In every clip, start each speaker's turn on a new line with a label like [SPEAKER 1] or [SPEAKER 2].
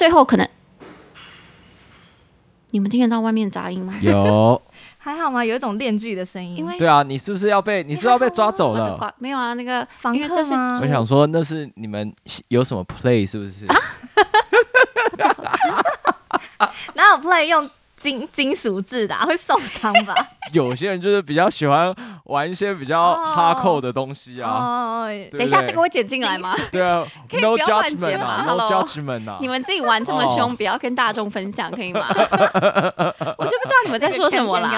[SPEAKER 1] 最后可能你们听得到外面杂音吗？
[SPEAKER 2] 有，
[SPEAKER 3] 还好吗？有一种电锯的声音。
[SPEAKER 1] 因为
[SPEAKER 2] 对啊，你是不是要被你是不是要被抓走了？
[SPEAKER 1] 没有啊，那个
[SPEAKER 3] 房客吗？
[SPEAKER 2] 我想说那是你们有什么 play 是不是？
[SPEAKER 3] 哪有 play 用？金金属制的、啊、会受伤吧？
[SPEAKER 2] 有些人就是比较喜欢玩一些比较哈扣的东西啊。
[SPEAKER 3] 哦，
[SPEAKER 1] 等一下这个会剪进来吗？
[SPEAKER 2] 对啊，No judgment 啊，No judgment 啊。
[SPEAKER 1] 你们自己玩这么凶，不要跟大众分享，可以吗？我是不知道你们在说什么啦。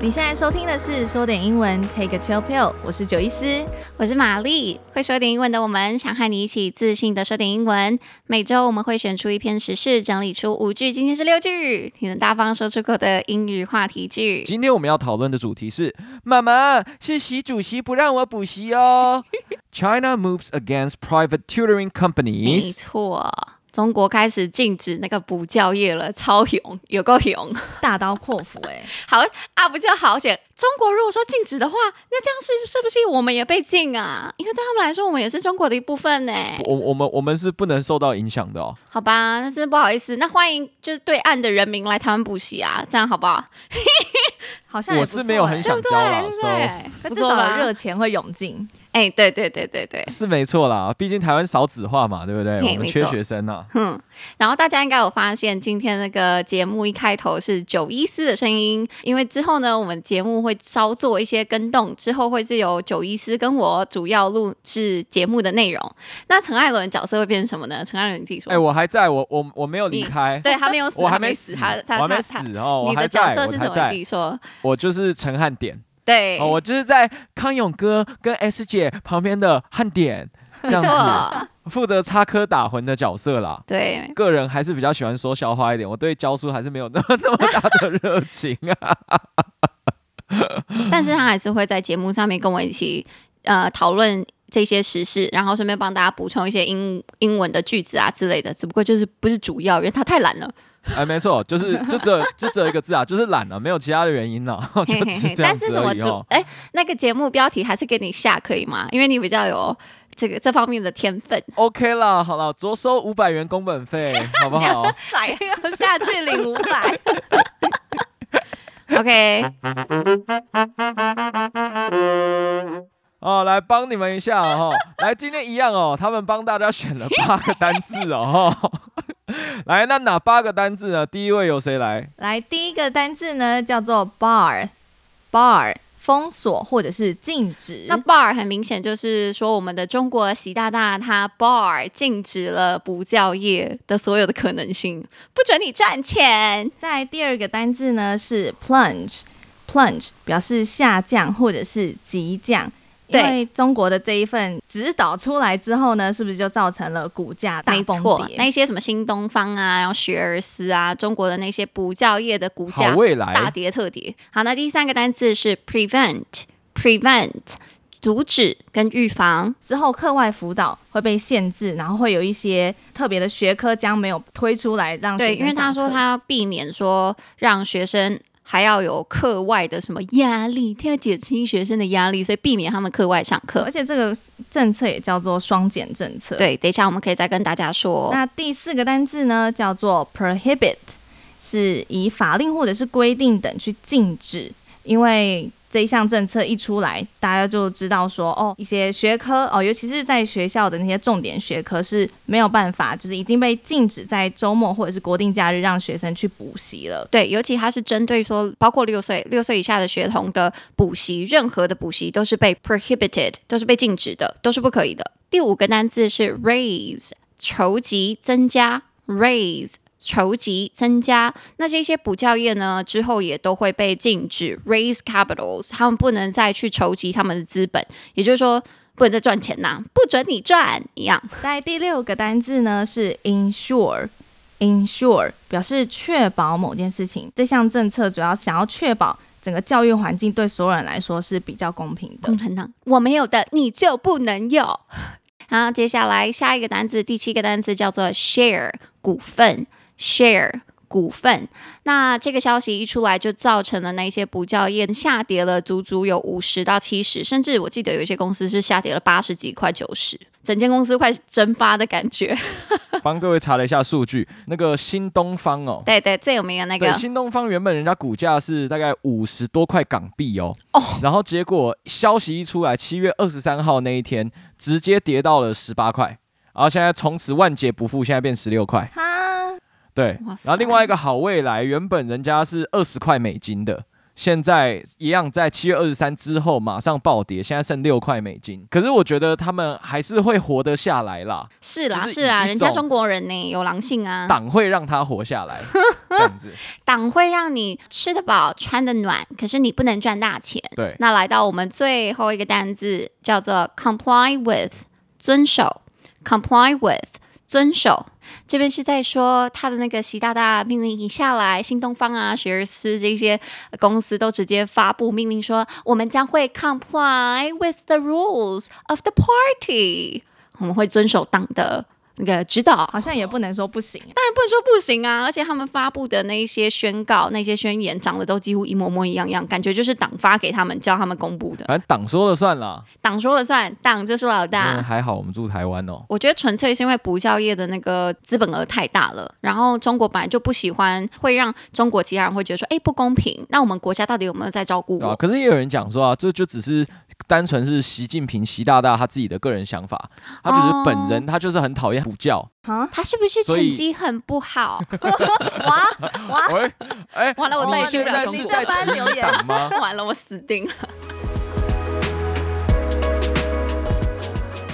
[SPEAKER 3] 你现在收听的是说点英文，Take a chill pill。我是九一思，
[SPEAKER 1] 我是玛丽。会说点英文的我们，想和你一起自信的说点英文。每周我们会选出一篇时事，整理出五句，今天是六句，挺能大方说出口的英语话题句。
[SPEAKER 2] 今天我们要讨论的主题是：妈妈是习主席不让我补习哦。China moves against private tutoring companies。
[SPEAKER 1] 没错。中国开始禁止那个补教业了，超勇，有够勇，
[SPEAKER 3] 大刀阔斧哎、欸，
[SPEAKER 1] 好啊，不就好险？中国如果说禁止的话，那这样是是不是我们也被禁啊？因为对他们来说，我们也是中国的一部分呢。
[SPEAKER 2] 我我们我们是不能受到影响的哦。
[SPEAKER 1] 好吧，那是不好意思，那欢迎就是对岸的人民来台湾补习啊，这样好不好？
[SPEAKER 3] 好像
[SPEAKER 2] 我是没有很想教啦，
[SPEAKER 1] 对不对？
[SPEAKER 3] 那至少热钱会涌进。
[SPEAKER 1] 哎、欸，对对对对对，
[SPEAKER 2] 是没错啦。毕竟台湾少子化嘛，对不对？我们缺学生呐。
[SPEAKER 1] 嗯，然后大家应该有发现，今天那个节目一开头是九一四的声音，因为之后呢，我们节目会稍做一些更动，之后会是由九一四跟我主要录制节目的内容。那陈艾伦角色会变成什么呢？陈艾伦你自己说。
[SPEAKER 2] 哎、欸，我还在我我我没有离开，
[SPEAKER 1] 对他没有死，
[SPEAKER 2] 我还没死，
[SPEAKER 1] 他他
[SPEAKER 2] 我还没死哦，
[SPEAKER 1] 你的角色是什么？你自己说。
[SPEAKER 2] 我就是陈汉典。
[SPEAKER 1] 对、
[SPEAKER 2] 哦，我就是在康永哥跟 S 姐旁边的汉典这样子，负责插科打诨的角色啦。
[SPEAKER 1] 对，
[SPEAKER 2] 个人还是比较喜欢说笑话一点，我对教书还是没有那么那么大的热情啊。
[SPEAKER 1] 但是他还是会在节目上面跟我一起呃讨论这些时事，然后顺便帮大家补充一些英英文的句子啊之类的。只不过就是不是主要，因为他太懒了。
[SPEAKER 2] 哎，没错，就是就只有就只有一个字啊，就是懒了，啊，没有其他的原因了，啊，就只是这样子而已，哦。但是什么主？哎，那个节目标题还是给你下可以吗？因为你比较有这个这方面的天分。OK 了，好了，着收五百元工本费，好不好？
[SPEAKER 3] 要下去领五百。
[SPEAKER 1] OK。
[SPEAKER 2] 哦，来帮你们一下哦，来今天一样哦，他们帮大家选了八个单字哦。来，那哪八个单字呢？第一位由谁来？
[SPEAKER 3] 来，第一个单字呢叫做 bar，bar 封锁或者是禁止。
[SPEAKER 1] 那 bar 很明显就是说，我们的中国习大大他 bar 禁止了不教业的所有的可能性，不准你赚钱。
[SPEAKER 3] 再第二个单字呢是 plunge，plunge 表示下降或者是急降。因为中国的这一份指导出来之后呢，是不是就造成了股价大崩跌？
[SPEAKER 1] 那些什么新东方啊，然后学而思啊，中国的那些补教业的股价大跌特跌。好，那第三个单字是 prevent，prevent 阻止跟预防。
[SPEAKER 3] 之后课外辅导会被限制，然后会有一些特别的学科将没有推出来让学生。对，因为
[SPEAKER 1] 他说他要避免说让学生。还要有课外的什么压力，他要减轻学生的压力，所以避免他们课外上课。
[SPEAKER 3] 而且这个政策也叫做双减政策。
[SPEAKER 1] 对，等一下我们可以再跟大家说。
[SPEAKER 3] 那第四个单字呢，叫做 prohibit，是以法令或者是规定等去禁止，因为。这一项政策一出来，大家就知道说，哦，一些学科哦，尤其是在学校的那些重点学科是没有办法，就是已经被禁止在周末或者是国定假日让学生去补习了。
[SPEAKER 1] 对，尤其它是针对说，包括六岁六岁以下的学童的补习，任何的补习都是被 prohibited，都是被禁止的，都是不可以的。第五个单字是 raise，筹集、增加，raise。筹集增加，那这些补教业呢，之后也都会被禁止 raise capitals，他们不能再去筹集他们的资本，也就是说不能再赚钱呐、啊，不准你赚一样。
[SPEAKER 3] 在第六个单字呢是 ensure，ensure 表示确保某件事情。这项政策主要想要确保整个教育环境对所有人来说是比较公平的。
[SPEAKER 1] 共产党，我没有的你就不能有。好，接下来下一个单字，第七个单字叫做 share，股份。Share 股份。那这个消息一出来，就造成了那些补教业下跌了足足有五十到七十，甚至我记得有一些公司是下跌了八十几块九十，整间公司快蒸发的感觉。
[SPEAKER 2] 帮各位查了一下数据，那个新东方哦，
[SPEAKER 1] 对对，最有名的那个
[SPEAKER 2] 新东方，原本人家股价是大概五十多块港币哦，哦，然后结果消息一出来，七月二十三号那一天直接跌到了十八块，然后现在从此万劫不复，现在变十六块。对，然后另外一个好未来，原本人家是二十块美金的，现在一样在七月二十三之后马上暴跌，现在剩六块美金。可是我觉得他们还是会活得下来啦。
[SPEAKER 1] 是啦，是啦，人家中国人呢有狼性啊。
[SPEAKER 2] 党会让他活下来，这样子。
[SPEAKER 1] 党会让你吃得饱、穿得暖，可是你不能赚大钱。
[SPEAKER 2] 对。
[SPEAKER 1] 那来到我们最后一个单字，叫做 comply with，遵守。comply with，遵守。这边是在说他的那个习大大命令一下来，新东方啊、学而思这些公司都直接发布命令说，我们将会 comply with the rules of the party，我们会遵守党的。那个指导
[SPEAKER 3] 好像也不能说不行，
[SPEAKER 1] 当然不能说不行啊！而且他们发布的那一些宣告、那些宣言，长得都几乎一模模一样样，感觉就是党发给他们，叫他们公布的。
[SPEAKER 2] 反正党说了算了，
[SPEAKER 1] 党说了算，党就是老大。
[SPEAKER 2] 嗯，还好我们住台湾哦。
[SPEAKER 1] 我觉得纯粹是因为补教业的那个资本额太大了，然后中国本来就不喜欢，会让中国其他人会觉得说，哎，不公平。那我们国家到底有没有在照顾我？
[SPEAKER 2] 啊，可是也有人讲说啊，这就只是。单纯是习近平习大大他自己的个人想法，他只是本人，他就是很讨厌补教
[SPEAKER 1] 啊，他是不是成绩很不好？哇哇！
[SPEAKER 2] 喂，哎，
[SPEAKER 1] 完了，我再也
[SPEAKER 2] 现在是在留言吗？
[SPEAKER 1] 完了，我死定了。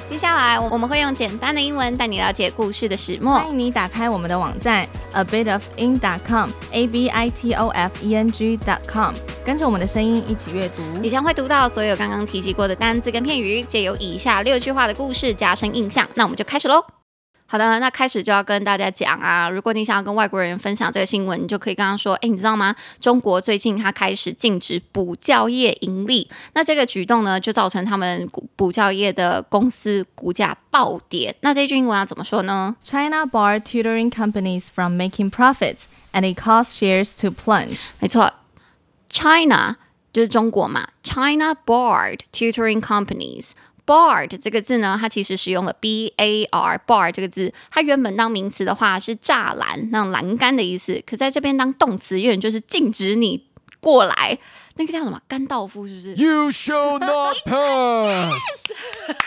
[SPEAKER 1] 接下来我们会用简单的英文带你了解故事的始末。
[SPEAKER 3] 欢迎你打开我们的网站 a bit of eng dot com，a b i t o f e n g dot com，跟着我们的声音一起阅读，
[SPEAKER 1] 你将会读到所有刚刚提及过的单字跟片语，借由以下六句话的故事加深印象。那我们就开始喽。好的，那开始就要跟大家讲啊，如果你想要跟外国人分享这个新闻，你就可以跟他说，哎，你知道吗？中国最近它开始禁止补教业盈利，那这个举动呢，就造成他们补教业的公司股价暴跌。那这句英文要怎么说呢
[SPEAKER 3] ？China barred tutoring companies from making profits, and it caused shares to plunge。
[SPEAKER 1] 没错，China 就是中国嘛，China barred tutoring companies。Barred 这个字呢，它其实使用了 b a r bar 这个字，它原本当名词的话是栅栏，那种栏杆的意思。可在这边当动词，有点就是禁止你过来，那个叫什么？甘道夫是不是
[SPEAKER 2] ？You shall not pass，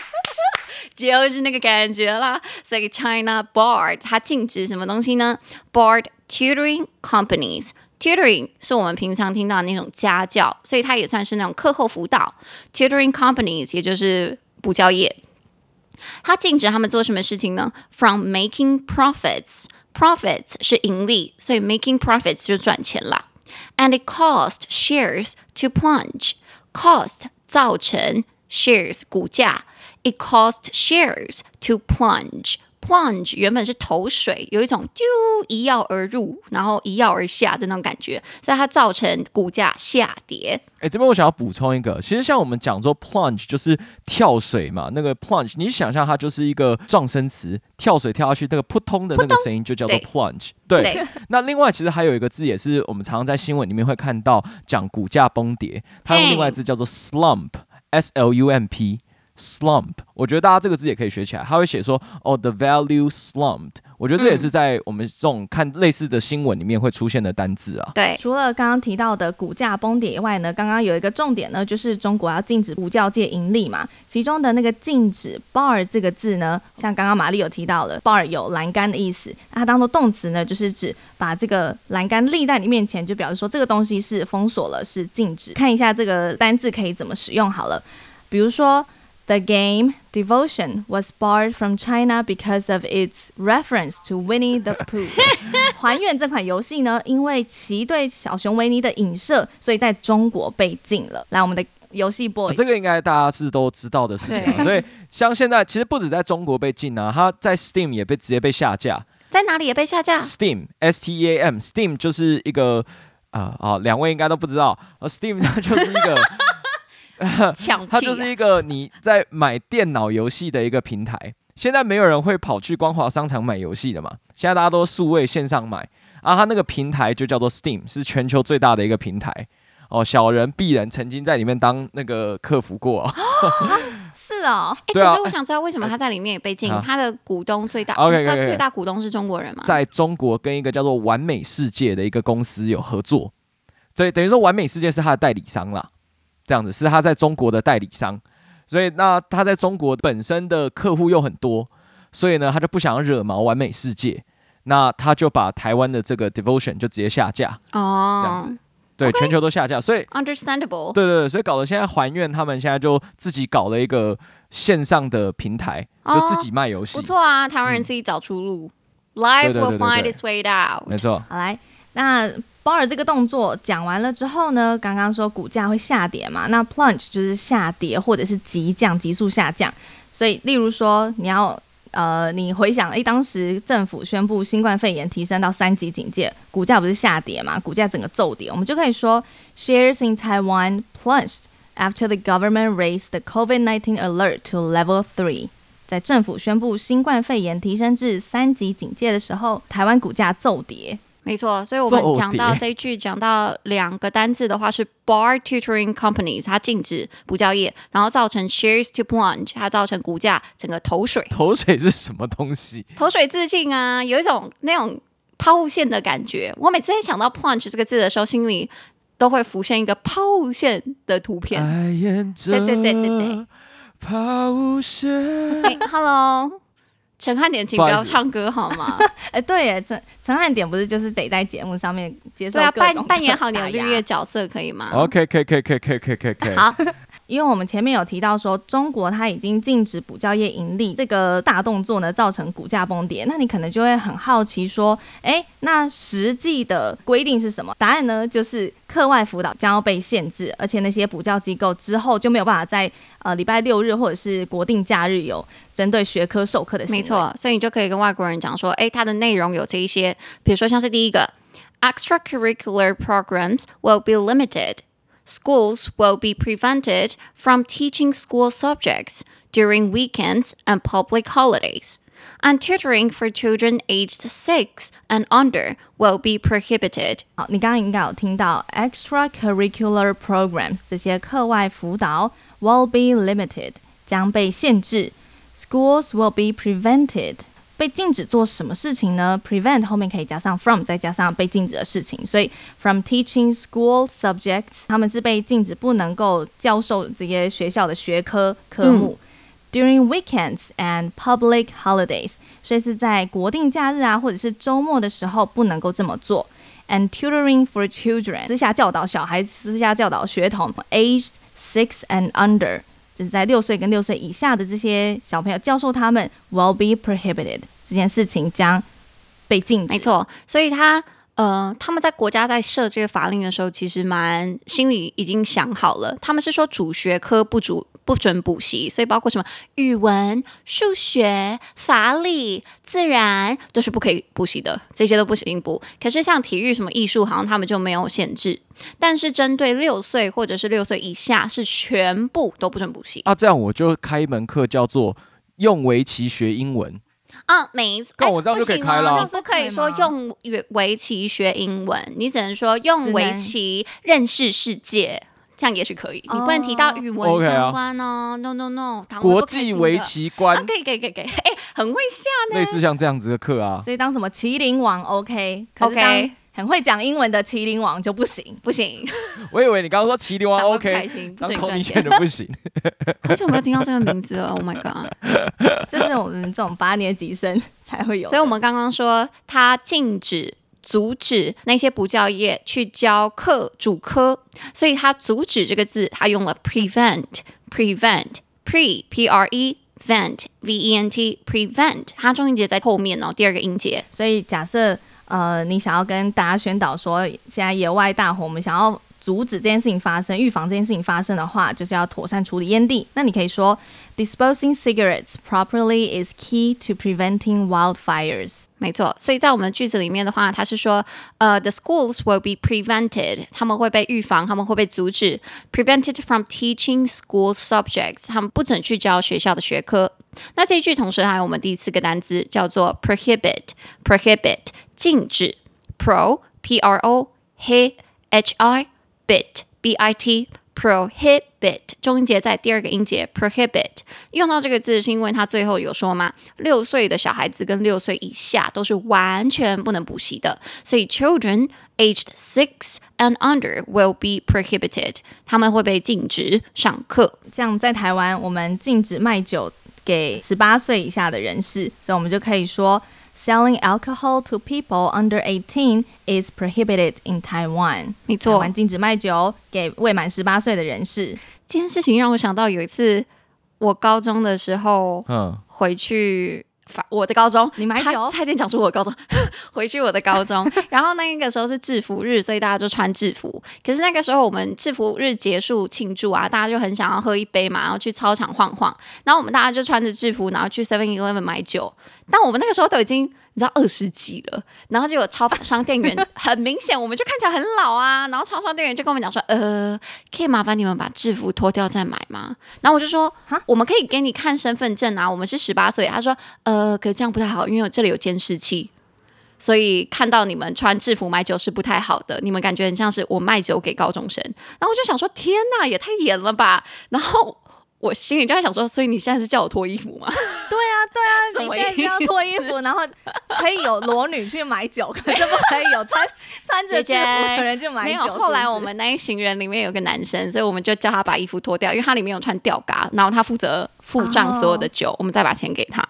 [SPEAKER 1] 就是那个感觉啦。所以 China barred 它禁止什么东西呢？Barred tutoring companies。Tutoring 是我们平常听到的那种家教，所以它也算是那种课后辅导。Tutoring companies 也就是。补教业，他禁止他们做什么事情呢？From making profits，profits 是盈利，所以 making profits 就赚钱啦。And it caused shares to plunge，cost 造成 shares 股价，it caused shares to plunge。 Plunge 原本是投水，有一种丢一跃而入，然后一跃而下的那种感觉，所以它造成股价下跌。
[SPEAKER 2] 哎，这边我想要补充一个，其实像我们讲说 plunge 就是跳水嘛，那个 plunge 你想象它就是一个撞声词，跳水跳下去那个扑通的那个声音就叫做 plunge。对，对，那另外其实还有一个字也是我们常常在新闻里面会看到讲股价崩跌，它用另外一个字叫做 slump，s l u m p。Slump，我觉得大家这个字也可以学起来。他会写说，哦，the value slumped。我觉得这也是在我们这种看类似的新闻里面会出现的单字啊。
[SPEAKER 1] 对，
[SPEAKER 3] 除了刚刚提到的股价崩跌以外呢，刚刚有一个重点呢，就是中国要禁止补教界盈利嘛。其中的那个禁止 bar 这个字呢，像刚刚玛丽有提到了，bar 有栏杆的意思，那它当做动词呢，就是指把这个栏杆立在你面前，就表示说这个东西是封锁了，是禁止。看一下这个单字可以怎么使用好了，比如说。The game Devotion was barred from China because of its reference to Winnie the Pooh。还原这款游戏呢，因为其对小熊维尼的影射，所以在中国被禁了。来，我们的游戏 boy，、
[SPEAKER 2] 啊、这个应该大家是都知道的事情、啊。所以像现在，其实不止在中国被禁啊，它在 Steam 也被直接被下架。
[SPEAKER 1] 在哪里也被下架
[SPEAKER 2] ？Steam，S T E A M，Steam 就是一个啊啊，两位应该都不知道，而 Steam 它就是一个。它就是一个你在买电脑游戏的一个平台。现在没有人会跑去光华商场买游戏的嘛？现在大家都数位线上买。啊，它那个平台就叫做 Steam，是全球最大的一个平台。哦，小人、鄙人曾经在里面当那个客服过、啊
[SPEAKER 3] 啊。是哦，
[SPEAKER 1] 哎、欸，可是我想知道为什么他在里面也被禁？他、啊、的股东最大最大股东是中国人吗？
[SPEAKER 2] 在中国跟一个叫做完美世界的一个公司有合作，所以等于说完美世界是他的代理商啦。这样子是他在中国的代理商，所以那他在中国本身的客户又很多，所以呢，他就不想要惹毛完美世界，那他就把台湾的这个 Devotion 就直接下架哦，这样子。对，okay, 全球都下架，所以
[SPEAKER 1] understandable。
[SPEAKER 2] 对对对，所以搞得现在还愿他们现在就自己搞了一个线上的平台，就自己卖游戏。
[SPEAKER 1] 不错啊，台湾人自己找出路。嗯、Life will find its way out。
[SPEAKER 2] 没错。
[SPEAKER 3] 好来，那鲍尔这个动作讲完了之后呢，刚刚说股价会下跌嘛，那 plunge 就是下跌或者是急降、急速下降。所以，例如说你要。呃，你回想，诶，当时政府宣布新冠肺炎提升到三级警戒，股价不是下跌嘛？股价整个骤跌，我们就可以说，shares in Taiwan plunged after the government raised the COVID-19 alert to level three。在政府宣布新冠肺炎提升至三级警戒的时候，台湾股价骤跌。
[SPEAKER 1] 没错，所以我们讲到这一句，讲到两个单字的话是 bar tutoring companies，它禁止补教业，然后造成 shares to plunge，它造成股价整个投水。
[SPEAKER 2] 投水是什么东西？
[SPEAKER 1] 投水自尽啊，有一种那种抛物线的感觉。我每次在想到 plunge 这个字的时候，心里都会浮现一个抛物线的图片。对对对对对，
[SPEAKER 2] 抛物线。
[SPEAKER 1] 哎，Hello。陈汉典，请不要唱歌好吗？
[SPEAKER 3] 哎、欸，对耶，陈陈汉典不是就是得在节目上面接受
[SPEAKER 1] 对啊，扮扮演好你的绿叶角色可以吗
[SPEAKER 2] ？OK，可以，可以，可以，可以，可以，可以，可以。
[SPEAKER 3] 好。因为我们前面有提到说，中国它已经禁止补教业盈利，这个大动作呢，造成股价崩跌。那你可能就会很好奇说，哎，那实际的规定是什么？答案呢，就是课外辅导将要被限制，而且那些补教机构之后就没有办法在呃礼拜六日或者是国定假日有针对学科授课的。
[SPEAKER 1] 没错，所以你就可以跟外国人讲说，哎，它的内容有这一些，比如说像是第一个，extracurricular programs will be limited。Schools will be prevented from teaching school subjects during weekends and public holidays, and tutoring for children aged six and under will be prohibited.
[SPEAKER 3] 好，你刚刚应该有听到 extracurricular programs 这些课外辅导 will be limited 将被限制，schools will be prevented 被禁止做什么事情呢？Prevent 后面可以加上 from，再加上被禁止的事情，所以 from teaching school subjects，他们是被禁止不能够教授这些学校的学科科目。嗯、During weekends and public holidays，所以是在国定假日啊，或者是周末的时候不能够这么做。And tutoring for children，私下教导小孩，私下教导学童，aged six and under。 就是在六岁跟六岁以下的这些小朋友，教授他们 will be prohibited 这件事情将被禁止。
[SPEAKER 1] 没错，所以他呃，他们在国家在设这个法令的时候，其实蛮心里已经想好了。他们是说主学科不主。不准补习，所以包括什么语文、数学、法理、自然都是不可以补习的，这些都不行补。可是像体育、什么艺术，好像他们就没有限制。但是针对六岁或者是六岁以下，是全部都不准补习。
[SPEAKER 2] 啊，这样我就开一门课叫做用围棋学英文。
[SPEAKER 1] 啊，没错，那
[SPEAKER 2] 我这样就可以开了。
[SPEAKER 1] 不可以说用围棋学英文，你只能说用围棋认识世界。这样也许可以，你不能提到语文相关哦。No no no，
[SPEAKER 2] 国际围棋观，
[SPEAKER 1] 可以可以可以可以，哎，很会下呢。
[SPEAKER 2] 类似像这样子的课啊，
[SPEAKER 3] 所以当什么麒麟王 OK，可是当很会讲英文的麒麟王就不行
[SPEAKER 1] 不行。
[SPEAKER 2] 我以为你刚刚说麒麟王 OK，当口音全的不行。
[SPEAKER 1] 而且我没有听到这个名字了，Oh my god，
[SPEAKER 3] 这是我们这种八年级生才会有。
[SPEAKER 1] 所以我们刚刚说他禁止。阻止那些补教业去教课主科，所以他阻止这个字，他用了 prevent，prevent，pre p r e vent v e n t prevent，它重音节在后面哦，第二个音节。
[SPEAKER 3] 所以假设呃，你想要跟大家宣导说，现在野外大火，我们想要。阻止这件事情发生，预防这件事情发生的话，就是要妥善处理烟蒂。那你可以说 ，disposing cigarettes properly is key to preventing wildfires。
[SPEAKER 1] 没错，所以在我们的句子里面的话，它是说，呃、uh,，the schools will be prevented，他们会被预防，他们会被阻止，prevented from teaching school subjects，他们不准去教学校的学科。那这一句同时还有我们第四个单词叫做 prohibit，prohibit 禁止。 pro p r o h h i bit b i t prohibit 中音节在第二个音节 prohibit 用到这个字是因为它最后有说嘛，六岁的小孩子跟六岁以下都是完全不能补习的，所以 children aged six and under will be prohibited，他们会被禁止上课。
[SPEAKER 3] 像在台湾，我们禁止卖酒给十八岁以下的人士，所以我们就可以说。Selling alcohol to people under eighteen is prohibited in Taiwan。
[SPEAKER 1] 没错，
[SPEAKER 3] 台湾禁止卖酒给未满十八岁的人士。
[SPEAKER 1] 这件事情让我想到有一次，我高中的时候，嗯，回去。我的高中，
[SPEAKER 3] 你买酒？
[SPEAKER 1] 差点讲出我的高中，回去我的高中。然后那个时候是制服日，所以大家就穿制服。可是那个时候我们制服日结束庆祝啊，大家就很想要喝一杯嘛，然后去操场晃晃。然后我们大家就穿着制服，然后去 Seven Eleven 买酒。但我们那个时候都已经。你知道二十几了，然后就有超商店员，很明显我们就看起来很老啊。然后超商店员就跟我们讲说：“呃，可以麻烦你们把制服脱掉再买吗？”然后我就说：“哈，我们可以给你看身份证啊，我们是十八岁。”他说：“呃，可是这样不太好，因为我这里有监视器，所以看到你们穿制服买酒是不太好的。你们感觉很像是我卖酒给高中生。”然后我就想说：“天哪，也太严了吧！”然后。我心里就在想说，所以你现在是叫我脱衣服吗？
[SPEAKER 3] 对啊，对啊，你现在是要脱衣服，然后可以有裸女去买酒，可是不可以有穿穿着制服的人去买酒。
[SPEAKER 1] 没有，后来我们那一行人里面有个男生，所以我们就叫他把衣服脱掉，因为他里面有穿吊嘎，然后他负责付账所有的酒，oh. 我们再把钱给他。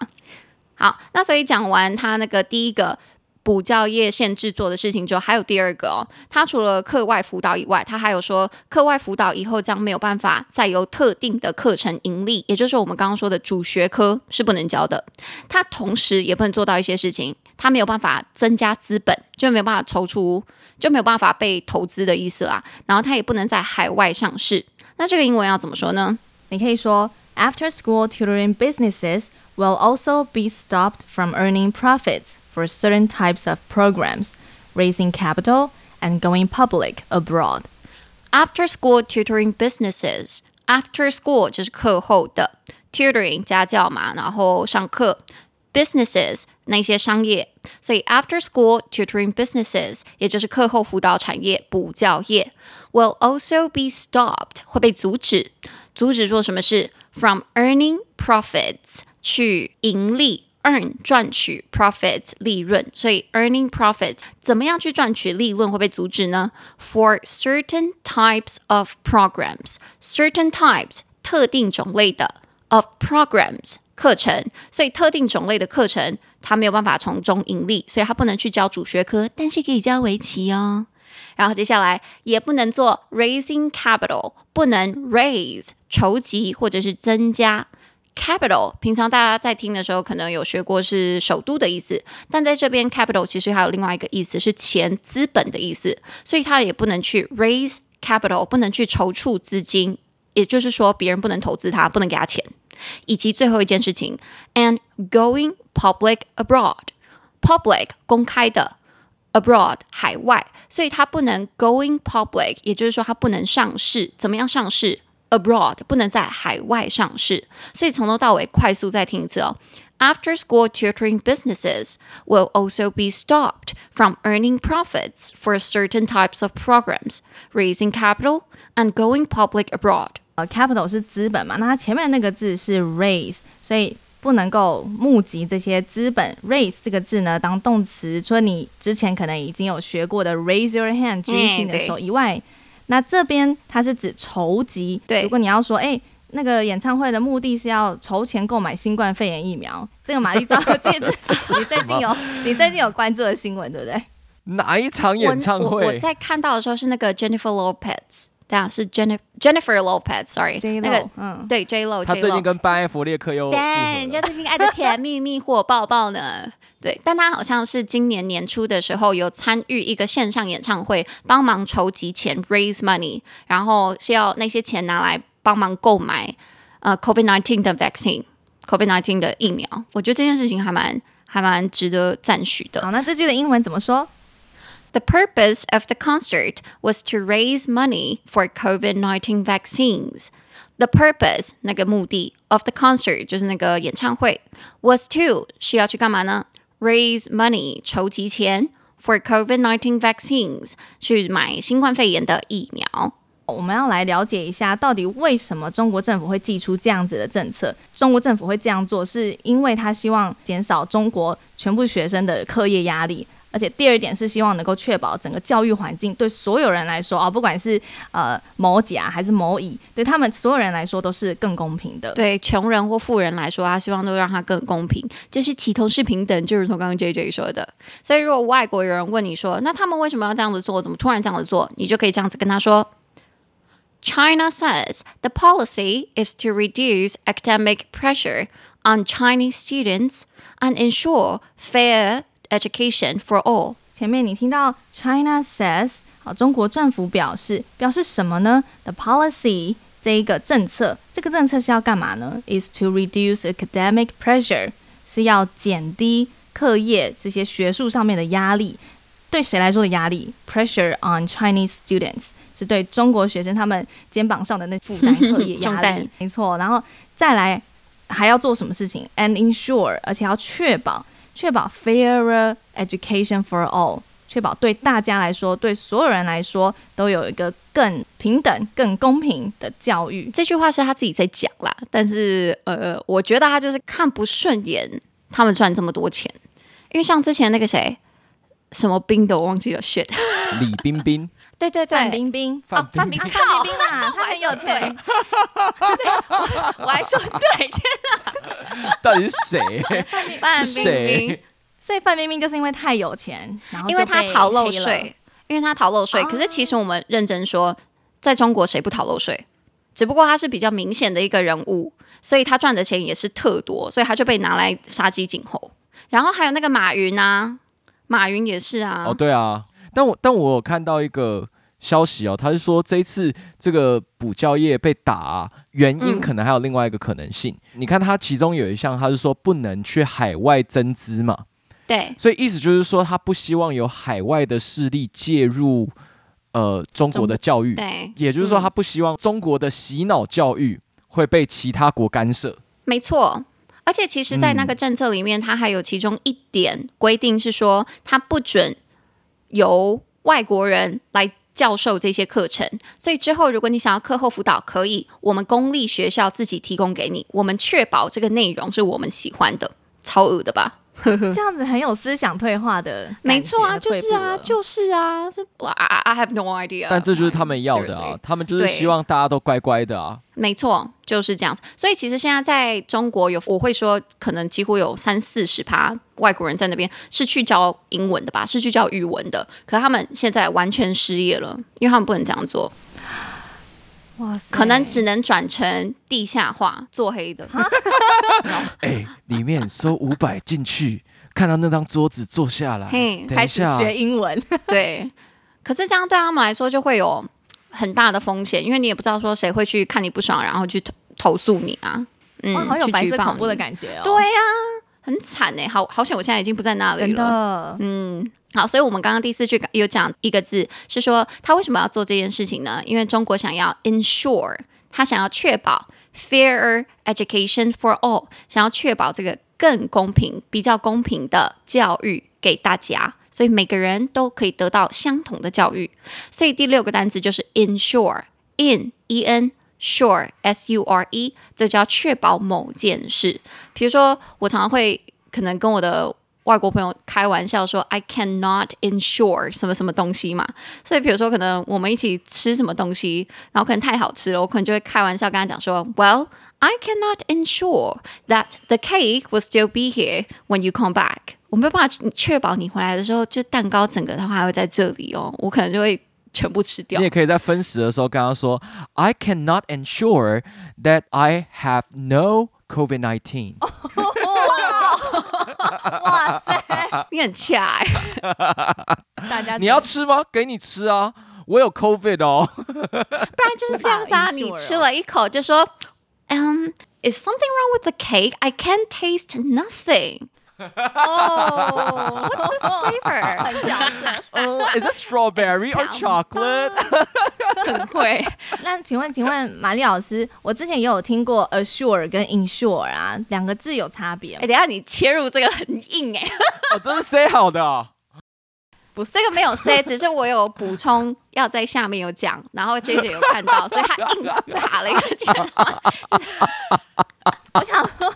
[SPEAKER 1] 好，那所以讲完他那个第一个。补教业限制做的事情，就还有第二个哦。他除了课外辅导以外，他还有说，课外辅导以后将没有办法再由特定的课程盈利，也就是我们刚刚说的主学科是不能教的。他同时也不能做到一些事情，他没有办法增加资本，就没有办法筹出，就没有办法被投资的意思啦。然后他也不能在海外上市。那这个英文要怎么说呢？
[SPEAKER 3] 你可以说，After school tutoring businesses will also be stopped from earning profits. For certain types of programs, raising capital and going public abroad.
[SPEAKER 1] After school tutoring businesses. After school 就是课后的 tutoring 家教嘛，然后上课 businesses 那些商业，所以 after school tutoring businesses 也就是课后辅导产业补教业 will also be stopped 会被阻止，阻止做什么事？From earning profits 去盈利。 Earn 赚取 profit 利润，所以 earning profits 怎么样去赚取利润会被阻止呢？For certain types of programs，certain types 特定种类的 of programs 课程，所以特定种类的课程它没有办法从中盈利，所以它不能去教主学科，但是可以教围棋哦。然后接下来也不能做 raising capital，不能 raise 筹集或者是增加。Capital，平常大家在听的时候可能有学过是首都的意思，但在这边 capital 其实还有另外一个意思是钱、资本的意思，所以他也不能去 raise capital，不能去筹措资金，也就是说别人不能投资他，不能给他钱。以及最后一件事情，and going public abroad，public 公开的，abroad 海外，所以他不能 going public，也就是说他不能上市，怎么样上市？Abroad 不能在海外上市，所以从头到尾快速再听一次哦。After school tutoring businesses will also be stopped from earning profits for certain types of programs, raising capital and going public abroad.
[SPEAKER 3] 呃，capital 是资本嘛，那它前面那个字是 raise，所以不能够募集这些资本。raise 这个字呢，当动词，除了你之前可能已经有学过的 raise your hand 举起你的手以外。嗯那这边它是指筹集，
[SPEAKER 1] 对。
[SPEAKER 3] 如果你要说，哎，那个演唱会的目的是要筹钱购买新冠肺炎疫苗，这个玛丽照记得你最近有 你最近有关注的新闻，对不对？
[SPEAKER 2] 哪一场演唱会？
[SPEAKER 1] 我，我，我在看到的时候是那个 Jennifer Lopez，对啊，是 Jennifer Jennifer Lopez，sorry，那个嗯，对 J Lo，
[SPEAKER 2] 他最近跟班艾佛列克又，
[SPEAKER 1] 对，人家最近爱的甜蜜蜜火爆爆呢。对，但他好像是今年年初的时候有参与一个线上演唱会，帮忙筹集钱 （raise money），然后是要那些钱拿来帮忙购买呃 COVID nineteen 的 vaccine，COVID nineteen 的疫苗。我觉得这件事情还蛮还蛮值得赞许的。
[SPEAKER 3] 好，那这句的英文怎么说
[SPEAKER 1] ？The purpose of the concert was to raise money for COVID-19 vaccines. The purpose 那个目的 of the concert 就是那个演唱会 was to 是要去干嘛呢？Raise money，筹集钱 for COVID-19 vaccines，去买新冠肺炎的疫苗。
[SPEAKER 3] 我们要来了解一下，到底为什么中国政府会祭出这样子的政策？中国政府会这样做，是因为他希望减少中国全部学生的课业压力。 而且第二点是希望能够确保整个教育环境对所有人来说啊，不管是呃某甲还是某乙，对他们所有人来说都是更公平的。
[SPEAKER 1] 对穷人或富人来说，他希望都让他更公平，就是齐头式平等，就如同刚刚 JJ 说的。所以如果外国有人问你说，那他们为什么要这样子做？怎么突然这样子做？你就可以这样子跟他说：China says the policy is to reduce academic pressure on Chinese students and ensure fair Education for all。
[SPEAKER 3] 前面你听到 China says，好，中国政府表示，表示什么呢？The policy 这一个政策，这个政策是要干嘛呢？Is to reduce academic pressure，是要减低课业这些学术上面的压力。对谁来说的压力？Pressure on Chinese students，是对中国学生他们肩膀上的那负担课业压力。没错，然后再来还要做什么事情？And ensure，而且要确保。确保 fairer education for all，确保对大家来说，对所有人来说都有一个更平等、更公平的教育。
[SPEAKER 1] 这句话是他自己在讲啦，但是呃，我觉得他就是看不顺眼他们赚这么多钱，因为像之前那个谁，什么冰的我忘记了，shit，
[SPEAKER 2] 李冰冰，
[SPEAKER 1] 对 对对，
[SPEAKER 3] 范冰冰，
[SPEAKER 1] 范冰冰，范冰冰啊，他很有钱，我还说对，天啊，
[SPEAKER 2] 到底是谁？
[SPEAKER 1] 范冰冰，
[SPEAKER 3] 所以范冰冰就是因为太有钱，然后
[SPEAKER 1] 因为她逃漏税，因为她逃漏税。可是其实我们认真说，在中国谁不逃漏税？只不过他是比较明显的一个人物，所以他赚的钱也是特多，所以他就被拿来杀鸡儆猴。然后还有那个马云啊，马云也是啊。
[SPEAKER 2] 哦，对啊，但我但我有看到一个。消息哦，他是说这一次这个补教业被打啊，原因可能还有另外一个可能性。嗯、你看，他其中有一项，他是说不能去海外增资嘛，
[SPEAKER 1] 对，
[SPEAKER 2] 所以意思就是说，他不希望有海外的势力介入呃中国的教育，
[SPEAKER 1] 对，
[SPEAKER 2] 也就是说，他不希望中国的洗脑教育会被其他国干涉。
[SPEAKER 1] 没错，而且其实，在那个政策里面，它还有其中一点规定是说，它不准由外国人来。教授这些课程，所以之后如果你想要课后辅导，可以我们公立学校自己提供给你，我们确保这个内容是我们喜欢的，超恶的吧？
[SPEAKER 3] 这样子很有思想退化的，
[SPEAKER 1] 没错啊，就是啊，就是啊，是 I I have no idea。
[SPEAKER 2] 但这就是他们要的啊，他们就是希望大家都乖乖的啊。
[SPEAKER 1] 没错，就是这样子。所以其实现在在中国有，我会说可能几乎有三四十趴外国人在那边是去教英文的吧，是去教语文的。可是他们现在完全失业了，因为他们不能这样做。
[SPEAKER 3] 哇塞！
[SPEAKER 1] 可能只能转成地下化做黑的。
[SPEAKER 2] 哎，里面收五百进去，看到那张桌子坐下来，
[SPEAKER 1] 嘿，
[SPEAKER 3] 开始学英文。
[SPEAKER 1] 对，可是这样对他们来说就会有很大的风险，因为你也不知道说谁会去看你不爽，然后去投投诉你啊。嗯，
[SPEAKER 3] 好有白色恐怖的感觉哦。
[SPEAKER 1] 对呀、啊，很惨哎，好好险，我现在已经不在那里了。嗯。好，所以我们刚刚第四句有讲一个字，是说他为什么要做这件事情呢？因为中国想要 ensure，他想要确保 fairer education for all，想要确保这个更公平、比较公平的教育给大家，所以每个人都可以得到相同的教育。所以第六个单词就是 ensure，in e n sure s u r e，这叫确保某件事。比如说，我常常会可能跟我的外国朋友开玩笑说：“I cannot ensure 什么什么东西嘛。”所以，比如说，可能我们一起吃什么东西，然后可能太好吃了，我可能就会开玩笑跟他讲说：“Well, I cannot ensure that the cake will still be here when you come back。”我没有办法确保你回来的时候，就蛋糕整个它还会在这里哦。我可能就会全部吃掉。
[SPEAKER 2] 你也可以在分食的时候跟他说：“I cannot ensure that I have no COVID-19。 ”
[SPEAKER 1] 哇塞，你很恰哎！
[SPEAKER 3] 大家
[SPEAKER 2] 你要吃吗？给你吃啊，我有 COVID 哦。不
[SPEAKER 1] 然就是这样子啊，你吃了一口就说，嗯，Is something wrong with the cake? I can't taste nothing. Oh, what's this flavor? 很假的。
[SPEAKER 2] Oh, is it strawberry or chocolate?
[SPEAKER 1] 很会。
[SPEAKER 3] 那请问，请问玛丽老师，我之前也有听过 assure 跟 ensure 啊，两个字有差别吗？
[SPEAKER 1] 哎，等下你切入这个很硬哎。
[SPEAKER 2] 哦，这是 say 好的。
[SPEAKER 3] 不是
[SPEAKER 1] 这个没有 say，只是我有补充要在下面有讲，然后 JJ 有看到，所以他硬打了一个箭。
[SPEAKER 3] 我想说，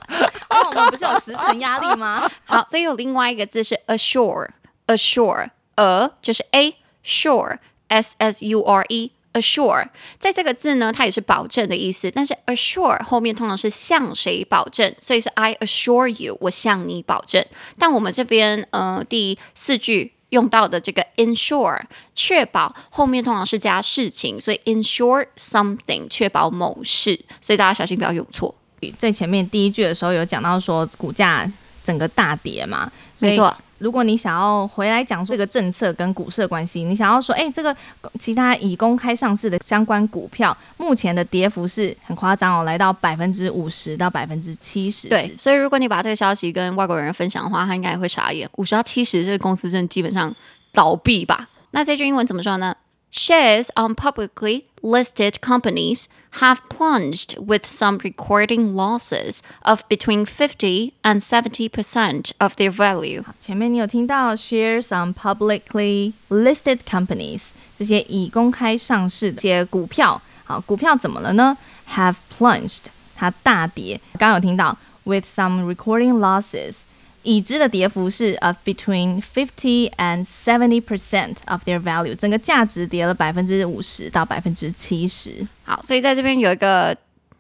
[SPEAKER 3] 那我们不是有时程压力吗？
[SPEAKER 1] 好，所以有另外一个字是 assure，assure，呃就是 a sure，s s u r e。assure 在这个字呢，它也是保证的意思，但是 assure 后面通常是向谁保证，所以是 I assure you，我向你保证。但我们这边呃第四句用到的这个 ensure 确保后面通常是加事情，所以 ensure something 确保某事，所以大家小心不要用错。
[SPEAKER 3] 最前面第一句的时候有讲到说股价整个大跌嘛，
[SPEAKER 1] 没错。
[SPEAKER 3] 如果你想要回来讲这个政策跟股市的关系，你想要说，哎，这个其他已公开上市的相关股票，目前的跌幅是很夸张哦，来到百分之五十到百分之七十。
[SPEAKER 1] 对，所以如果你把这个消息跟外国人分享的话，他应该也会傻眼。五十到七十，这个公司真的基本上倒闭吧？那这句英文怎么说呢 ？Shares on publicly listed companies have plunged with some recording losses of between fifty and seventy percent of their value。
[SPEAKER 3] 前面你有听到 shares on publicly listed companies 这些已公开上市的这些股票，好，股票怎么了呢？Have plunged，它大跌。刚刚有听到 with some recording losses。 已知的跌幅是 of between fifty and seventy percent of their value，整个价值跌了百分之五十到百分之七十。
[SPEAKER 1] 好，所以在这边有一个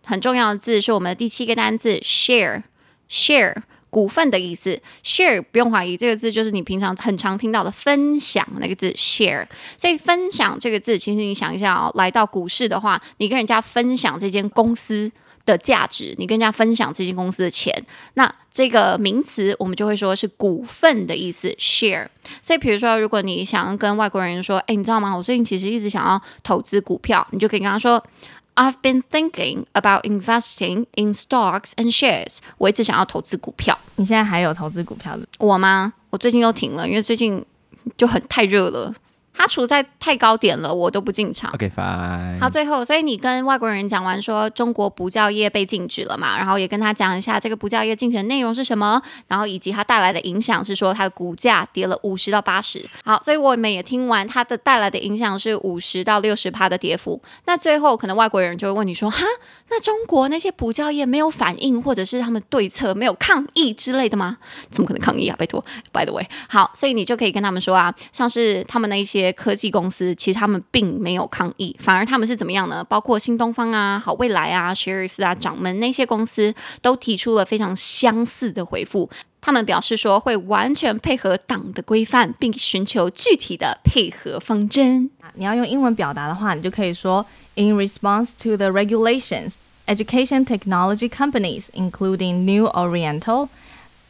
[SPEAKER 1] 很重要的字，是我们的第七个单字 share，share share，股份的意思。share 不用怀疑，这个字就是你平常很常听到的分享那个字 share。所以分享这个字，其实你想一下哦，来到股市的话，你跟人家分享这间公司。的价值，你跟人家分享这间公司的钱，那这个名词我们就会说是股份的意思，share。所以，比如说，如果你想要跟外国人说，哎，你知道吗？我最近其实一直想要投资股票，你就可以跟他说，I've been thinking about investing in stocks and shares。我一直想要投资股票。
[SPEAKER 3] 你现在还有投资股票的？
[SPEAKER 1] 我吗？我最近又停了，因为最近就很太热了。它处在太高点了，我都不进场。
[SPEAKER 2] OK fine。
[SPEAKER 1] 好，最后，所以你跟外国人讲完说中国补教业被禁止了嘛，然后也跟他讲一下这个补教业禁止的内容是什么，然后以及它带来的影响是说它的股价跌了五十到八十。好，所以我们也听完它的带来的影响是五十到六十趴的跌幅。那最后可能外国人就会问你说，哈，那中国那些补教业没有反应，或者是他们对策没有抗议之类的吗？怎么可能抗议啊？拜托，By the way，好，所以你就可以跟他们说啊，像是他们那一些。科技公司其实他们并没有抗议，反而他们是怎么样呢？包括新东方啊、好未来啊、Shares 啊、掌门那些公司都提出了非常相似的回复。他们表示说会完全配合党的规范，并寻求具体的配合方针。
[SPEAKER 3] 你要用英文表达的话，你就可以说：In response to the regulations, education technology companies, including New Oriental,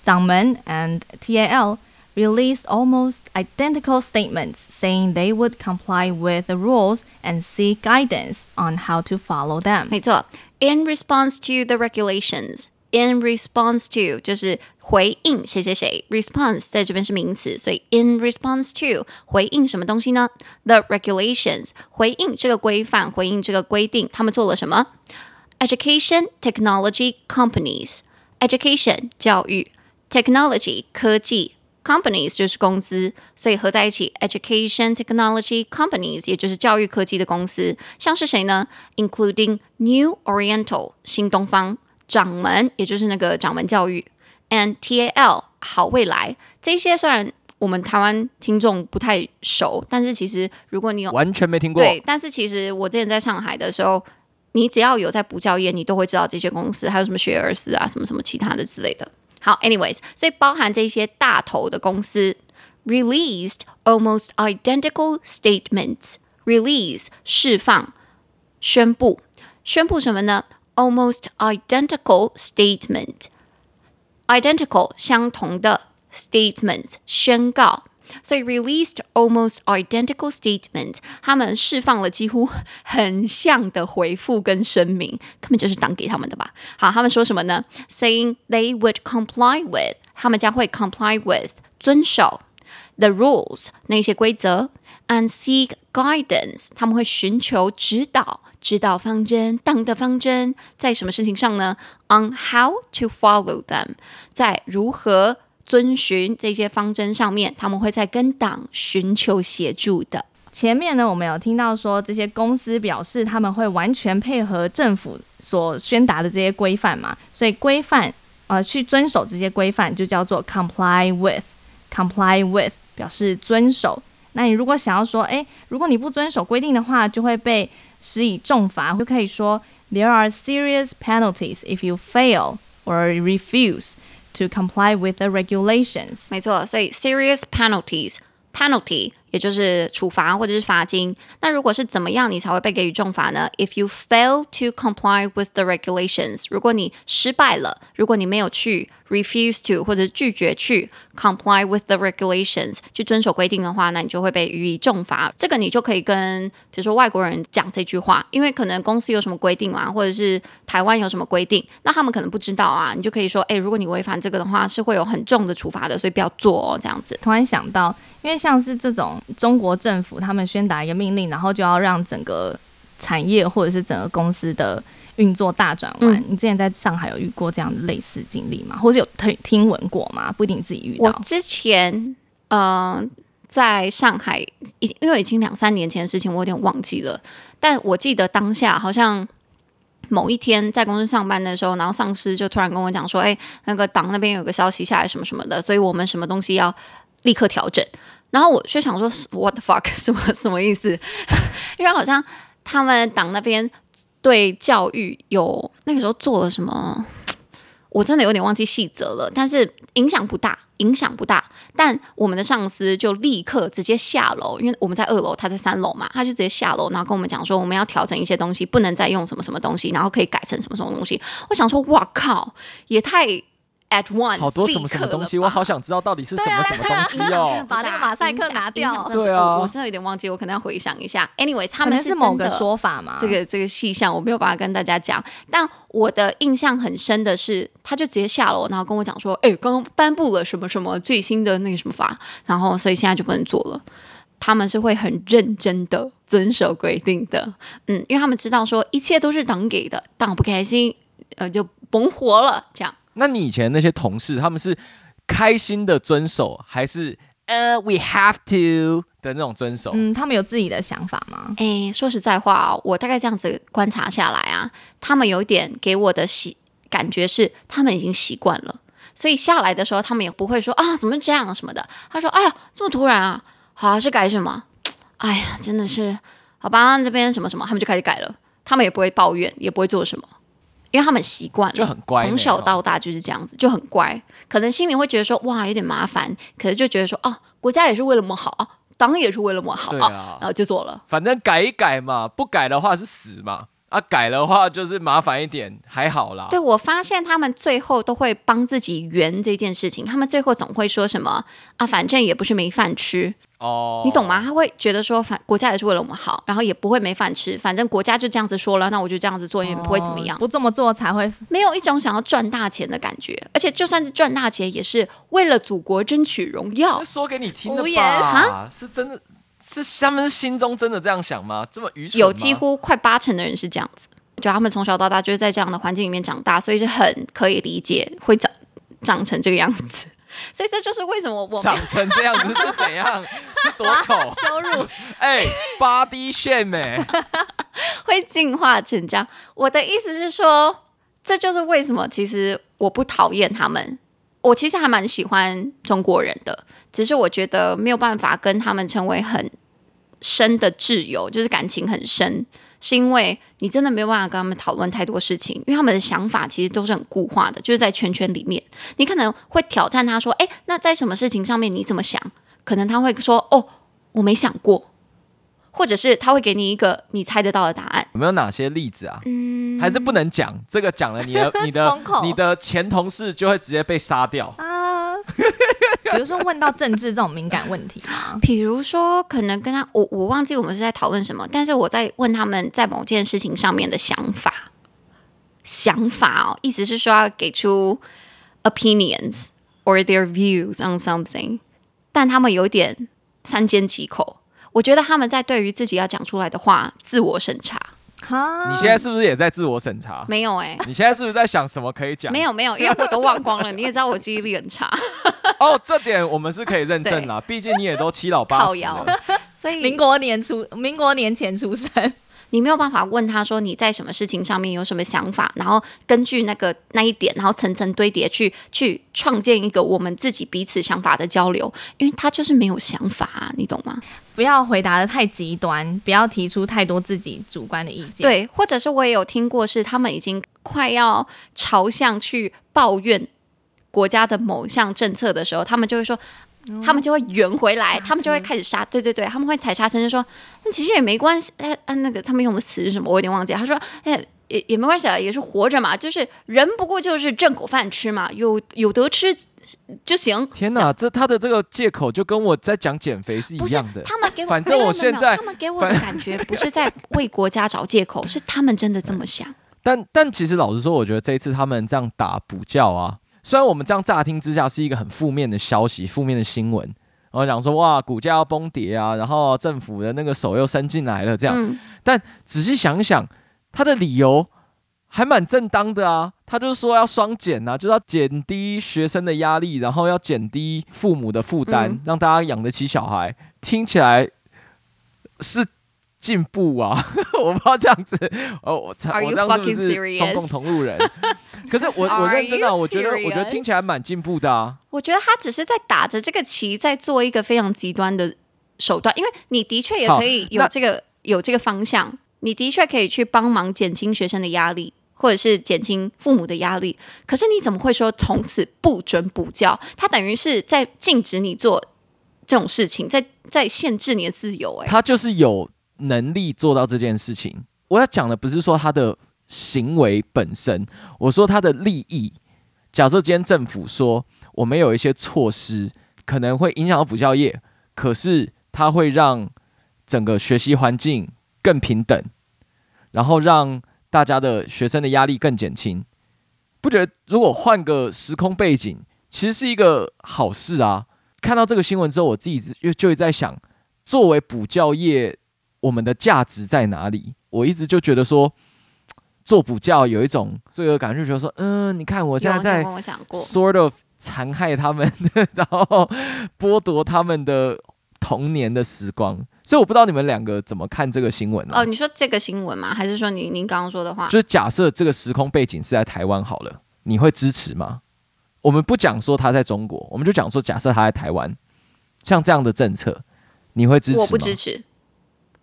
[SPEAKER 3] 掌门 and TAL. Released almost identical statements saying they would comply with the rules and seek guidance on how to follow them.
[SPEAKER 1] 没错，in response to the regulations. In response to 就是回应谁谁谁，response 在这边是名词，所以 in response to 回应什么东西呢？The regulations 回应这个规范，回应这个规定，他们做了什么？Education technology companies. Education 教育，technology 科技。 Companies 就是公司，所以合在一起，education technology companies 也就是教育科技的公司，像是谁呢？Including New Oriental 新东方，掌门也就是那个掌门教育，and TAL 好未来。这些虽然我们台湾听众不太熟，但是其实如果你有
[SPEAKER 2] 完全没听过，
[SPEAKER 1] 对，但是其实我之前在上海的时候，你只要有在补教业，你都会知道这些公司，还有什么学而思啊，什么什么其他的之类的。好，anyways，所以包含这些大头的公司，released almost identical statements。release 释放、宣布、宣布什么呢？almost identical statement。identical 相同的 statements 宣告。 所以 released almost identical statement，他们释放了几乎很像的回复跟声明，根本就是党给他们的吧？好，他们说什么呢？Saying they would comply with，他们将会 comply with 遵守 the rules 那些规则，and seek guidance，他们会寻求指导，指导方针，党的方针在什么事情上呢？On how to follow them，在如何 遵循这些方针上面，他们会在跟党寻求协助的。
[SPEAKER 3] 前面呢，我们有听到说这些公司表示他们会完全配合政府所宣达的这些规范嘛，所以规范呃去遵守这些规范就叫做 comply with，comply with 表示遵守。那你如果想要说，诶，如果你不遵守规定的话，就会被施以重罚，就可以说 there are serious penalties if you fail or refuse to comply with the regulations。
[SPEAKER 1] 没错，所以 serious penalties penalty。也就是处罚或者是罚金。那如果是怎么样，你才会被给予重罚呢？If you fail to comply with the regulations，如果你失败了，如果你没有去 refuse to 或者拒绝去 comply with the regulations 去遵守规定的话，那你就会被予以重罚。这个你就可以跟比如说外国人讲这句话，因为可能公司有什么规定啊，或者是台湾有什么规定，那他们可能不知道啊。你就可以说，哎，如果你违反这个的话，是会有很重的处罚的，所以不要做哦。这样子。
[SPEAKER 3] 突然想到。因为像是这种中国政府，他们宣达一个命令，然后就要让整个产业或者是整个公司的运作大转弯。嗯、你之前在上海有遇过这样的类似经历吗？或者有听听闻过吗？不一定自己遇到。
[SPEAKER 1] 我之前嗯、呃，在上海，已因为已经两三年前的事情，我有点忘记了。但我记得当下好像某一天在公司上班的时候，然后上司就突然跟我讲说：“哎，那个党那边有个消息下来，什么什么的，所以我们什么东西要立刻调整。”然后我就想说，What the fuck？什么什么意思？因为好像他们党那边对教育有那个时候做了什么，我真的有点忘记细则了。但是影响不大，影响不大。但我们的上司就立刻直接下楼，因为我们在二楼，他在三楼嘛，他就直接下楼，然后跟我们讲说，我们要调整一些东西，不能再用什么什么东西，然后可以改成什么什么东西。我想说，哇靠，也太。At once,
[SPEAKER 2] 好多什么什么东西，我好想知道到底是什么什么东西哦！
[SPEAKER 3] 把那个马赛克拿掉。
[SPEAKER 2] 对啊，
[SPEAKER 1] 我真的有点忘记，我可能要回想一下。Anyways，他们是，
[SPEAKER 3] 是某个说法嘛？
[SPEAKER 1] 这个这个细项我没有办法跟大家讲。但我的印象很深的是，他就直接下楼，然后跟我讲说：“哎，刚刚颁布了什么什么最新的那个什么法，然后所以现在就不能做了。”他们是会很认真的遵守规定的，嗯，因为他们知道说一切都是党给的，党不开心，呃，就甭活了，这样。
[SPEAKER 2] 那你以前那些同事，他们是开心的遵守，还是呃、uh,，we have to 的那种遵守？
[SPEAKER 3] 嗯，他们有自己的想法吗？
[SPEAKER 1] 哎，说实在话哦，我大概这样子观察下来啊，他们有一点给我的习感觉是，他们已经习惯了，所以下来的时候，他们也不会说啊，怎么这样什么的。他说，哎呀，这么突然啊，好，是改什么？哎呀，真的是，好吧，这边什么什么，他们就开始改了，他们也不会抱怨，也不会做什么。因为他们习惯了，
[SPEAKER 2] 就很乖，从
[SPEAKER 1] 小到大就是这样子，就很乖。可能心里会觉得说，哇，有点麻烦，可是就觉得说，啊，国家也是为了我们好，党也是为了我们好，啊，然后就做了。
[SPEAKER 2] 反正改一改嘛，不改的话是死嘛。啊，改的话就是麻烦一点，还好啦。
[SPEAKER 1] 对，我发现他们最后都会帮自己圆这件事情，他们最后总会说什么啊，反正也不是没饭吃哦，你懂吗？他会觉得说，反国家也是为了我们好，然后也不会没饭吃，反正国家就这样子说了，那我就这样子做，也不会怎么样。
[SPEAKER 3] 哦，不这么做才会
[SPEAKER 1] 没有一种想要赚大钱的感觉，而且就算是赚大钱，也是为了祖国争取荣耀。
[SPEAKER 2] 说给你听的吧，是真的。是他们心中真的这样想吗？这么愚蠢？
[SPEAKER 1] 有几乎快八成的人是这样子，就他们从小到大就是在这样的环境里面长大，所以是很可以理解会长长成这个样子。所以这就是为什么我
[SPEAKER 2] 长成这样子是怎样？是多丑？
[SPEAKER 3] 羞辱？
[SPEAKER 2] 哎，body shame 哎，
[SPEAKER 1] 会进化成这样。我的意思是说，这就是为什么其实我不讨厌他们。我其实还蛮喜欢中国人的，只是我觉得没有办法跟他们成为很深的挚友，就是感情很深，是因为你真的没有办法跟他们讨论太多事情，因为他们的想法其实都是很固化的，就是在圈圈里面。你可能会挑战他说：“哎，那在什么事情上面你怎么想？”可能他会说：“哦，我没想过。”或者是他会给你一个你猜得到的答案。
[SPEAKER 2] 有没有哪些例子啊？嗯，还是不能讲。这个讲了，你的、你的、你的前同事就会直接被杀掉啊。
[SPEAKER 3] 比如说问到政治这种敏感问题吗？
[SPEAKER 1] 比如说可能跟他，我我忘记我们是在讨论什么，但是我在问他们在某件事情上面的想法。想法哦，意思是说要给出 opinions or their views on something，但他们有点三缄其口。我觉得他们在对于自己要讲出来的话自我审查。
[SPEAKER 2] 哈，你现在是不是也在自我审查？
[SPEAKER 1] 没有哎、欸，
[SPEAKER 2] 你现在是不是在想什么可以讲？
[SPEAKER 1] 没有没有，因为我都忘光了。你也知道我记忆力很差。
[SPEAKER 2] 哦，这点我们是可以认证啦，毕竟你也都七老八十了，
[SPEAKER 3] 所以民国年初，民国年前出生。
[SPEAKER 1] 你没有办法问他说你在什么事情上面有什么想法，然后根据那个那一点，然后层层堆叠去去创建一个我们自己彼此想法的交流，因为他就是没有想法啊，你懂吗？
[SPEAKER 3] 不要回答的太极端，不要提出太多自己主观的意见。
[SPEAKER 1] 对，或者是我也有听过，是他们已经快要朝向去抱怨国家的某项政策的时候，他们就会说。他们就会圆回来，他们就会开始杀，对对对，他们会踩刹车，就说那其实也没关系，哎，啊，那个他们用的词是什么？我有点忘记。他说，哎，也也没关系啊，也是活着嘛，就是人不过就是挣口饭吃嘛，有有得吃就行。
[SPEAKER 2] 天哪，这，他的这个借口就跟我在讲减肥是一样的。
[SPEAKER 1] 他们给我，
[SPEAKER 2] 反正我现在，
[SPEAKER 1] 他们给我的感觉不是在 为国家找借口，是他们真的这么想。
[SPEAKER 2] 但但其实老实说，我觉得这一次他们这样打补教啊。虽然我们这样乍听之下是一个很负面的消息、负面的新闻，然后讲说哇，股价要崩跌啊，然后政府的那个手又伸进来了这样，嗯、但仔细想一想，他的理由还蛮正当的啊，他就是说要双减啊，就是要减低学生的压力，然后要减低父母的负担，嗯、让大家养得起小孩，听起来是。进步啊！我不知道这样子，哦，我猜我当时是中共同路人，可是我我认真的，我觉得我觉得听起来蛮进步的啊。
[SPEAKER 1] 我觉得他只是在打着这个旗，在做一个非常极端的手段，因为你的确也可以有这个有这个方向，你的确可以去帮忙减轻学生的压力，或者是减轻父母的压力。可是你怎么会说从此不准补教？他等于是在禁止你做这种事情，在在限制你的自由。哎，
[SPEAKER 2] 他就是有。能力做到这件事情，我要讲的不是说他的行为本身，我说他的利益。假设今天政府说我们有一些措施可能会影响到补教业，可是它会让整个学习环境更平等，然后让大家的学生的压力更减轻，不觉得如果换个时空背景，其实是一个好事啊？看到这个新闻之后，我自己就就会在想，作为补教业。我们的价值在哪里？我一直就觉得说，做补教有一种罪恶感，就觉得说，嗯，你看我现在在 sort of 残害他们，然后剥夺他们的童年的时光。所以我不知道你们两个怎么看这个新闻呢？
[SPEAKER 1] 哦，你说这个新闻吗？还是说您您刚刚说的话？
[SPEAKER 2] 就是假设这个时空背景是在台湾好了，你会支持吗？我们不讲说他在中国，我们就讲说假设他在台湾，像这样的政策，你会支持吗？
[SPEAKER 1] 我不支持。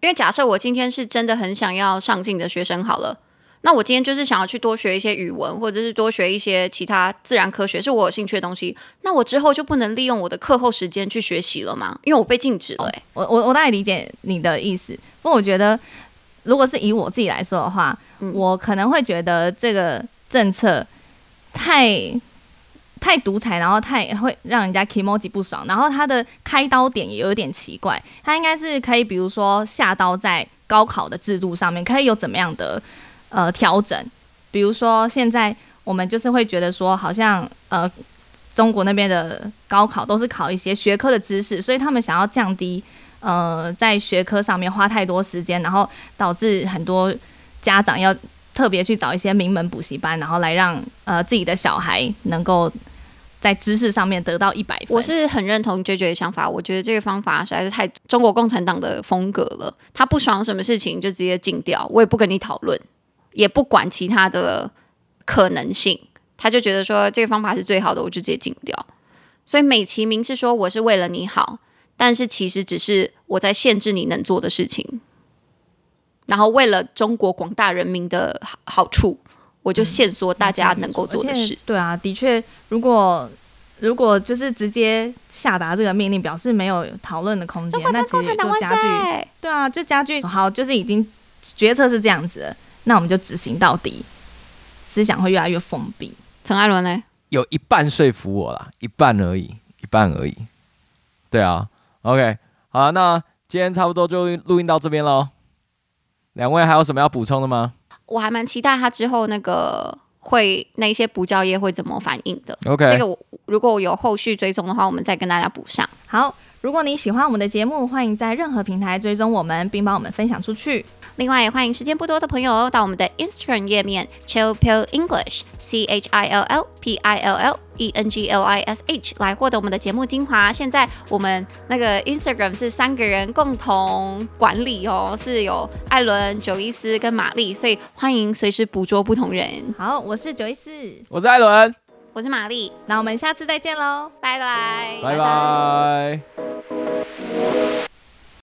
[SPEAKER 1] 因为假设我今天是真的很想要上进的学生，好了，那我今天就是想要去多学一些语文，或者是多学一些其他自然科学，是我有兴趣的东西。那我之后就不能利用我的课后时间去学习了吗？因为我被禁止了、欸。
[SPEAKER 3] 我我我大概理解你的意思，不过我觉得，如果是以我自己来说的话，嗯、我可能会觉得这个政策太。太独裁，然后太会让人家 kimoji 不爽，然后他的开刀点也有点奇怪，他应该是可以，比如说下刀在高考的制度上面，可以有怎么样的呃调整？比如说现在我们就是会觉得说，好像呃中国那边的高考都是考一些学科的知识，所以他们想要降低呃在学科上面花太多时间，然后导致很多家长要特别去找一些名门补习班，然后来让呃自己的小孩能够。在知识上面得到一百分，
[SPEAKER 1] 我是很认同 JJ 的想法。我觉得这个方法实在是太中国共产党的风格了。他不爽什么事情就直接禁掉，我也不跟你讨论，也不管其他的可能性。他就觉得说这个方法是最好的，我就直接禁掉。所以美其名是说我是为了你好，但是其实只是我在限制你能做的事情，然后为了中国广大人民的好好处。我就限缩大家能够做的事。
[SPEAKER 3] 对啊，的确，如果如果就是直接下达这个命令，表示没有讨论的空间，那其实就加剧。对啊，就加剧。好，就是已经决策是这样子了，那我们就执行到底，思想会越来越封闭。
[SPEAKER 1] 陈艾伦呢？
[SPEAKER 2] 有一半说服我啦，一半而已，一半而已。对啊，OK，好啊，那今天差不多就录音到这边喽。两位还有什么要补充的吗？
[SPEAKER 1] 我还蛮期待他之后那个会那些补教业会怎么反应的。
[SPEAKER 2] OK，
[SPEAKER 1] 这个我如果有后续追踪的话，我们再跟大家补上。
[SPEAKER 3] 好，如果你喜欢我们的节目，欢迎在任何平台追踪我们，并帮我们分享出去。
[SPEAKER 1] 另外也欢迎时间不多的朋友到我们的 Instagram 页面 Chill Pill English C H I L L P I L L E N G L I S H 来获得我们的节目精华。现在我们那个 Instagram 是三个人共同管理哦，是有艾伦、九一四跟玛丽，所以欢迎随时捕捉不同人。
[SPEAKER 3] 好，我是九一四，
[SPEAKER 2] 我是艾伦，
[SPEAKER 1] 我是玛丽，
[SPEAKER 3] 那我们下次再见喽，
[SPEAKER 1] 拜拜，
[SPEAKER 2] 拜拜。